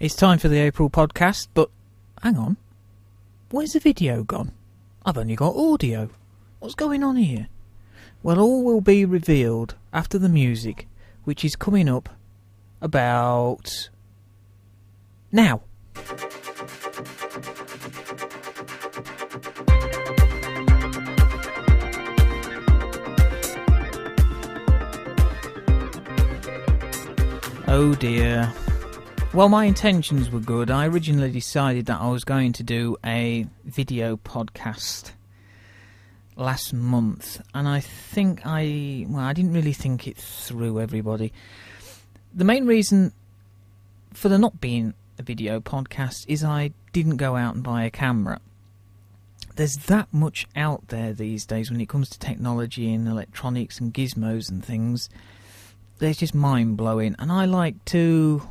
It's time for the April podcast, but hang on. Where's the video gone? I've only got audio. What's going on here? Well, all will be revealed after the music, which is coming up about now. Oh dear. Well, my intentions were good. I originally decided that I was going to do a video podcast last month, and I think I. Well, I didn't really think it through, everybody. The main reason for there not being a video podcast is I didn't go out and buy a camera. There's that much out there these days when it comes to technology and electronics and gizmos and things. It's just mind blowing, and I like to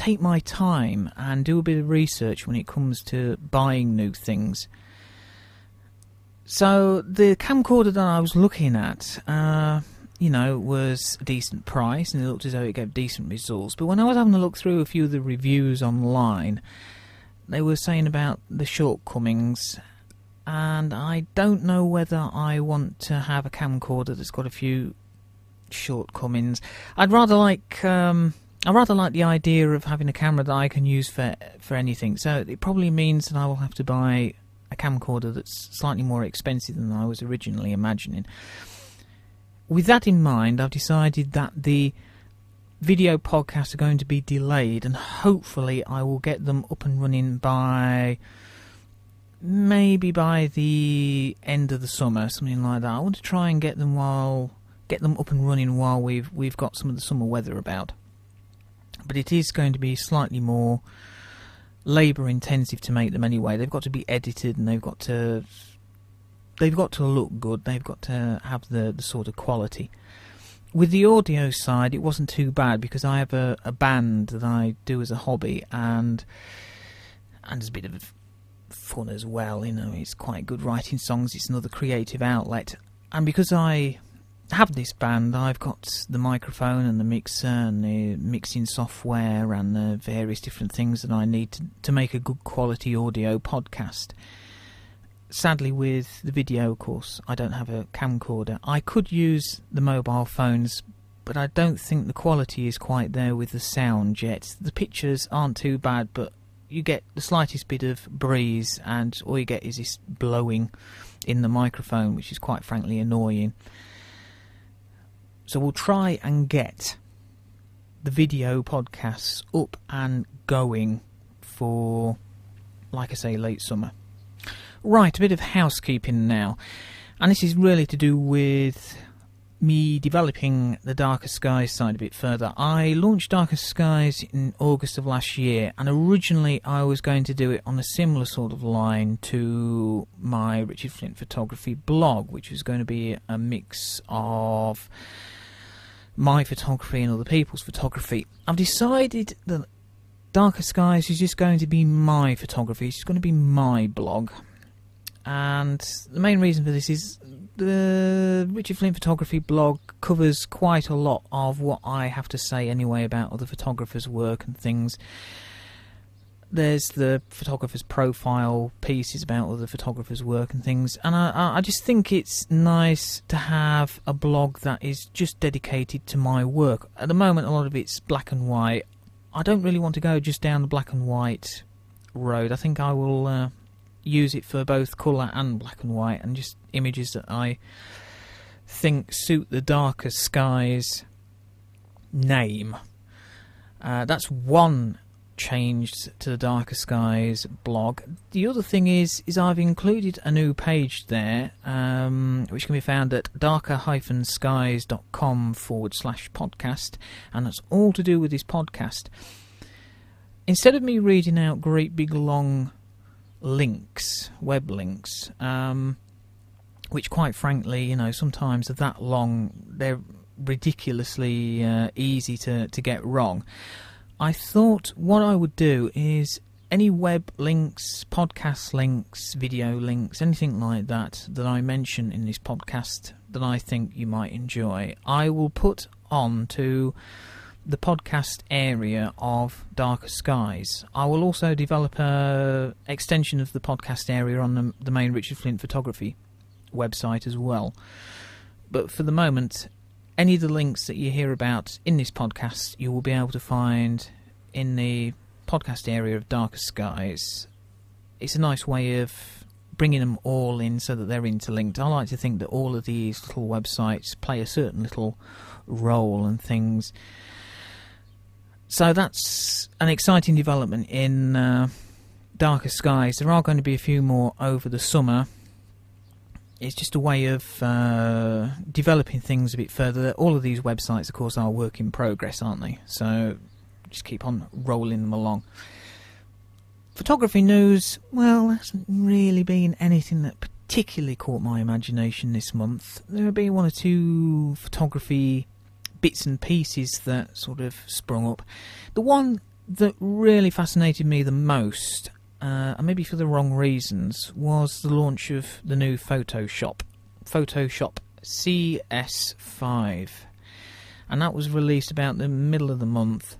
take my time and do a bit of research when it comes to buying new things. So the camcorder that I was looking at, uh, you know, was a decent price and it looked as though it gave decent results. But when I was having a look through a few of the reviews online, they were saying about the shortcomings, and I don't know whether I want to have a camcorder that's got a few shortcomings. I'd rather like. Um, I rather like the idea of having a camera that I can use for for anything. So it probably means that I will have to buy a camcorder that's slightly more expensive than I was originally imagining. With that in mind, I've decided that the video podcasts are going to be delayed, and hopefully, I will get them up and running by maybe by the end of the summer, something like that. I want to try and get them while get them up and running while we've we've got some of the summer weather about but it is going to be slightly more labour intensive to make them anyway. They've got to be edited and they've got to they've got to look good. They've got to have the the sort of quality. With the audio side, it wasn't too bad because I have a, a band that I do as a hobby and and there's a bit of fun as well. You know, it's quite good writing songs. It's another creative outlet, and because I have this band, I've got the microphone and the mixer and the mixing software and the various different things that I need to, to make a good quality audio podcast. Sadly, with the video, of course, I don't have a camcorder. I could use the mobile phones, but I don't think the quality is quite there with the sound yet. The pictures aren't too bad, but you get the slightest bit of breeze, and all you get is this blowing in the microphone, which is quite frankly annoying. So we'll try and get the video podcasts up and going for, like I say, late summer. Right, a bit of housekeeping now. And this is really to do with me developing the Darker Skies side a bit further. I launched Darker Skies in August of last year, and originally I was going to do it on a similar sort of line to my Richard Flint photography blog, which was going to be a mix of my photography and other people's photography. I've decided that Darker Skies is just going to be my photography. It's just going to be my blog. And the main reason for this is the Richard Flint photography blog covers quite a lot of what I have to say anyway about other photographers' work and things there's the photographer's profile pieces about all the photographers' work and things, and I, I just think it's nice to have a blog that is just dedicated to my work. At the moment, a lot of it's black and white. I don't really want to go just down the black and white road. I think I will uh, use it for both colour and black and white, and just images that I think suit the darker skies name. Uh, that's one changed to the Darker Skies blog. The other thing is, is I've included a new page there, um, which can be found at darker-skies.com forward slash podcast, and that's all to do with this podcast. Instead of me reading out great big long links, web links, um, which quite frankly, you know, sometimes are that long, they're ridiculously uh, easy to, to get wrong. I thought what I would do is any web links, podcast links, video links, anything like that that I mention in this podcast that I think you might enjoy, I will put on to the podcast area of Darker Skies. I will also develop a extension of the podcast area on the, the main Richard Flint Photography website as well. But for the moment, any of the links that you hear about in this podcast, you will be able to find in the podcast area of Darker Skies. It's a nice way of bringing them all in so that they're interlinked. I like to think that all of these little websites play a certain little role and things. So that's an exciting development in uh, Darker Skies. There are going to be a few more over the summer. It's just a way of uh, developing things a bit further. All of these websites, of course, are work in progress, aren't they? So just keep on rolling them along. Photography news, well, there hasn't really been anything that particularly caught my imagination this month. There have been one or two photography bits and pieces that sort of sprung up. The one that really fascinated me the most, uh, and maybe for the wrong reasons, was the launch of the new Photoshop, Photoshop CS5, and that was released about the middle of the month.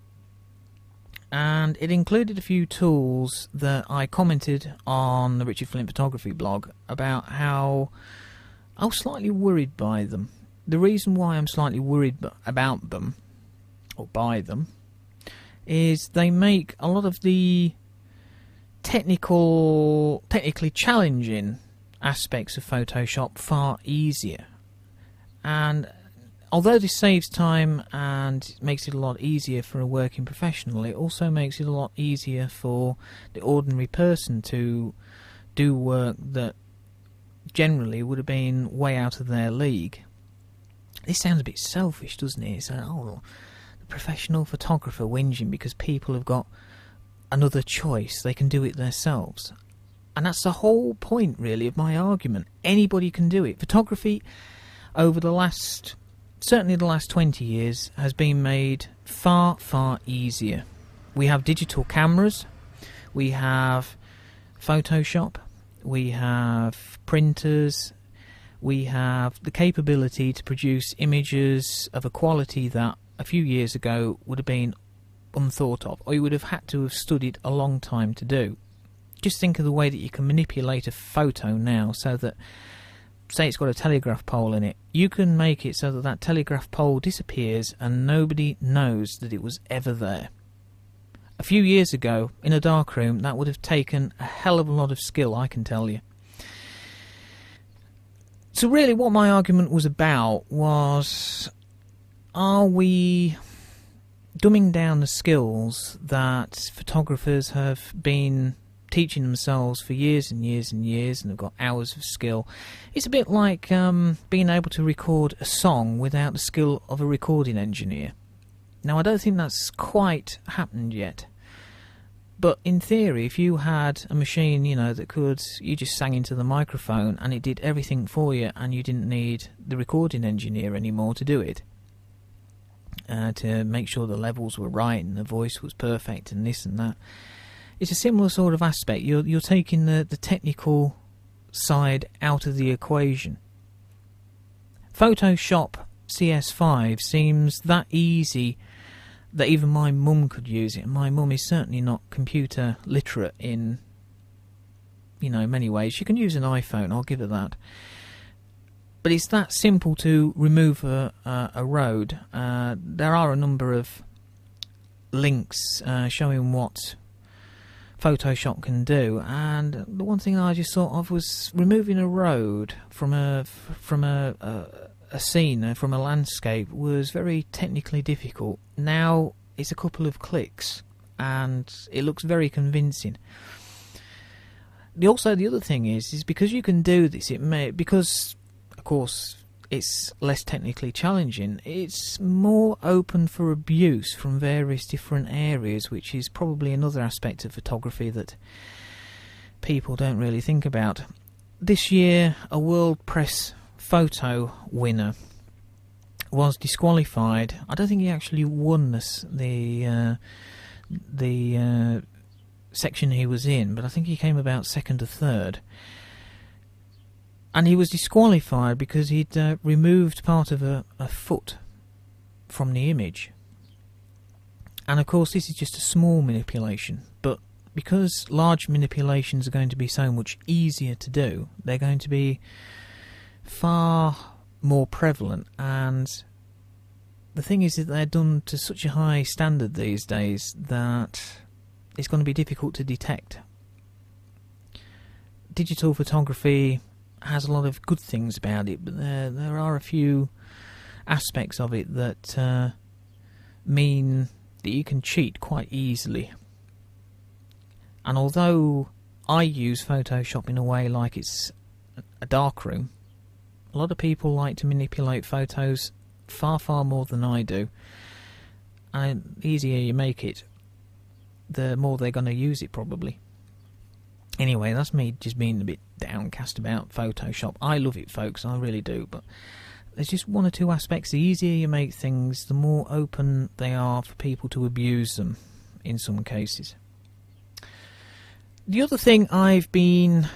And it included a few tools that I commented on the Richard Flint Photography blog about how I was slightly worried by them. The reason why I'm slightly worried about them, or by them, is they make a lot of the technical, technically challenging aspects of Photoshop far easier. And although this saves time and makes it a lot easier for a working professional, it also makes it a lot easier for the ordinary person to do work that generally would have been way out of their league. This sounds a bit selfish, doesn't it? It's like, oh, the professional photographer whinging because people have got another choice. They can do it themselves. And that's the whole point, really, of my argument. Anybody can do it. Photography, over the last, certainly the last 20 years, has been made far, far easier. We have digital cameras, we have Photoshop, we have printers, we have the capability to produce images of a quality that a few years ago would have been unthought of, or you would have had to have studied a long time to do. Just think of the way that you can manipulate a photo now so that, say, it's got a telegraph pole in it, you can make it so that that telegraph pole disappears and nobody knows that it was ever there. A few years ago, in a dark room, that would have taken a hell of a lot of skill, I can tell you. So, really, what my argument was about was are we dumbing down the skills that photographers have been teaching themselves for years and years and years and have got hours of skill? It's a bit like um, being able to record a song without the skill of a recording engineer. Now, I don't think that's quite happened yet. But in theory, if you had a machine, you know, that could, you just sang into the microphone and it did everything for you, and you didn't need the recording engineer anymore to do it, uh, to make sure the levels were right and the voice was perfect and this and that. It's a similar sort of aspect. You're you're taking the, the technical side out of the equation. Photoshop CS5 seems that easy that even my mum could use it. My mum is certainly not computer literate in, you know, many ways. She can use an iPhone, I'll give her that. But it's that simple to remove a, a, a road. Uh, there are a number of links uh, showing what Photoshop can do, and the one thing I just thought of was removing a road from a from a, a a scene uh, from a landscape was very technically difficult. Now it's a couple of clicks and it looks very convincing. The, also, the other thing is, is because you can do this, it may because, course, it's less technically challenging. It's more open for abuse from various different areas, which is probably another aspect of photography that people don't really think about. This year, a World Press photo winner was disqualified. I don't think he actually won this, the uh, the uh, section he was in, but I think he came about second or third. And he was disqualified because he'd uh, removed part of a, a foot from the image. And of course, this is just a small manipulation, but because large manipulations are going to be so much easier to do, they're going to be far more prevalent. And the thing is that they're done to such a high standard these days that it's going to be difficult to detect. Digital photography has a lot of good things about it, but there there are a few aspects of it that uh, mean that you can cheat quite easily. And although I use Photoshop in a way like it's a darkroom, a lot of people like to manipulate photos far, far more than I do. And the easier you make it, the more they're going to use it, probably. Anyway, that's me just being a bit downcast about Photoshop. I love it, folks, I really do, but there's just one or two aspects. The easier you make things, the more open they are for people to abuse them in some cases. The other thing I've been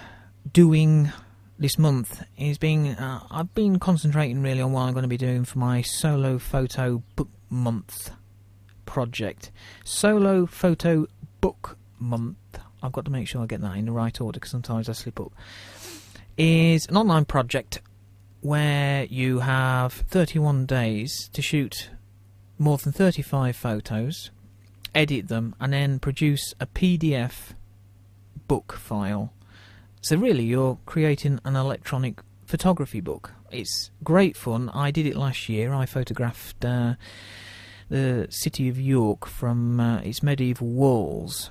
doing this month is being uh, I've been concentrating really on what I'm going to be doing for my solo photo book month project. Solo photo book month. I've got to make sure I get that in the right order because sometimes I slip up. Is an online project where you have 31 days to shoot more than 35 photos, edit them, and then produce a PDF book file. So, really, you're creating an electronic photography book. It's great fun. I did it last year. I photographed uh, the city of York from uh, its medieval walls.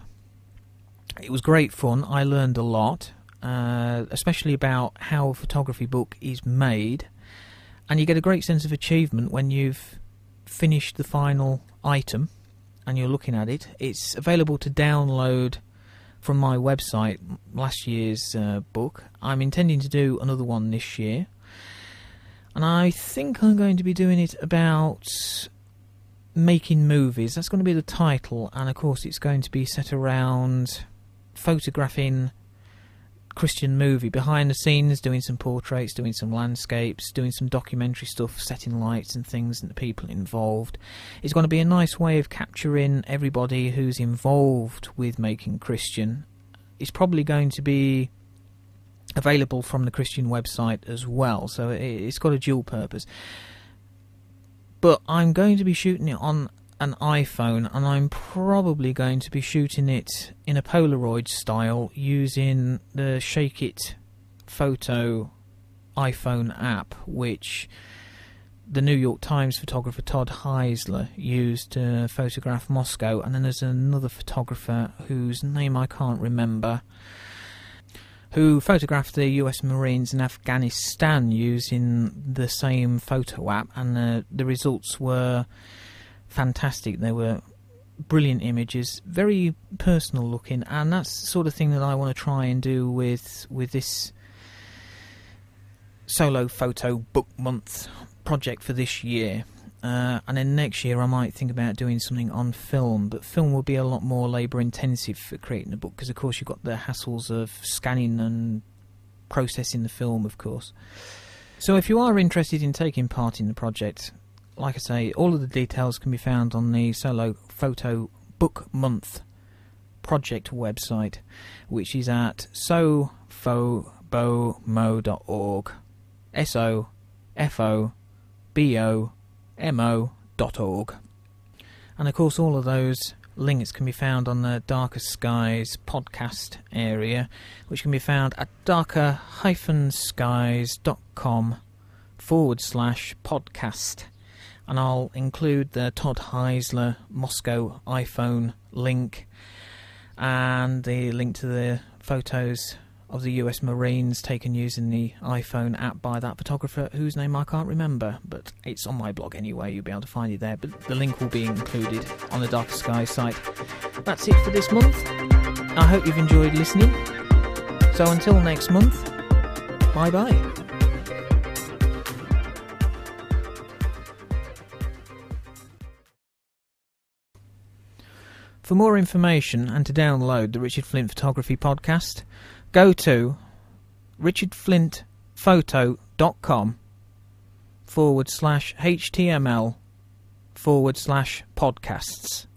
It was great fun. I learned a lot uh, especially about how a photography book is made, and you get a great sense of achievement when you've finished the final item and you're looking at it. It's available to download from my website, last year's uh, book. I'm intending to do another one this year, and I think I'm going to be doing it about making movies. That's going to be the title, and of course, it's going to be set around photographing Christian movie behind the scenes, doing some portraits, doing some landscapes, doing some documentary stuff, setting lights and things, and the people involved. It's going to be a nice way of capturing everybody who's involved with making Christian. It's probably going to be available from the Christian website as well, so it's got a dual purpose. But I'm going to be shooting it on an iPhone and I'm probably going to be shooting it in a Polaroid style using the Shake-it photo iPhone app, which the New York Times photographer Todd Heisler used to photograph Moscow, and then there's another photographer whose name I can't remember who photographed the US Marines in Afghanistan using the same photo app, and the, the results were fantastic. They were brilliant images, very personal looking, and that's the sort of thing that I want to try and do with with this solo photo book month project for this year. Uh, and then next year I might think about doing something on film, but film will be a lot more labour intensive for creating a book because, of course, you've got the hassles of scanning and processing the film, of course. So, if you are interested in taking part in the project, like I say, all of the details can be found on the Solo Photo Book Month project website, which is at sofobomo.org. S O F O B O M O dot org. And of course, all of those links can be found on the Darker Skies podcast area, which can be found at darker-skies.com forward slash podcast and I'll include the Todd Heisler Moscow iPhone link and the link to the photos of the US Marines taken using the iPhone app by that photographer whose name I can't remember, but it's on my blog anyway, you'll be able to find it there. But the link will be included on the Darker Sky site. That's it for this month. I hope you've enjoyed listening. So until next month, bye bye. For more information and to download the Richard Flint Photography Podcast, go to richardflintphoto.com forward slash HTML forward slash podcasts.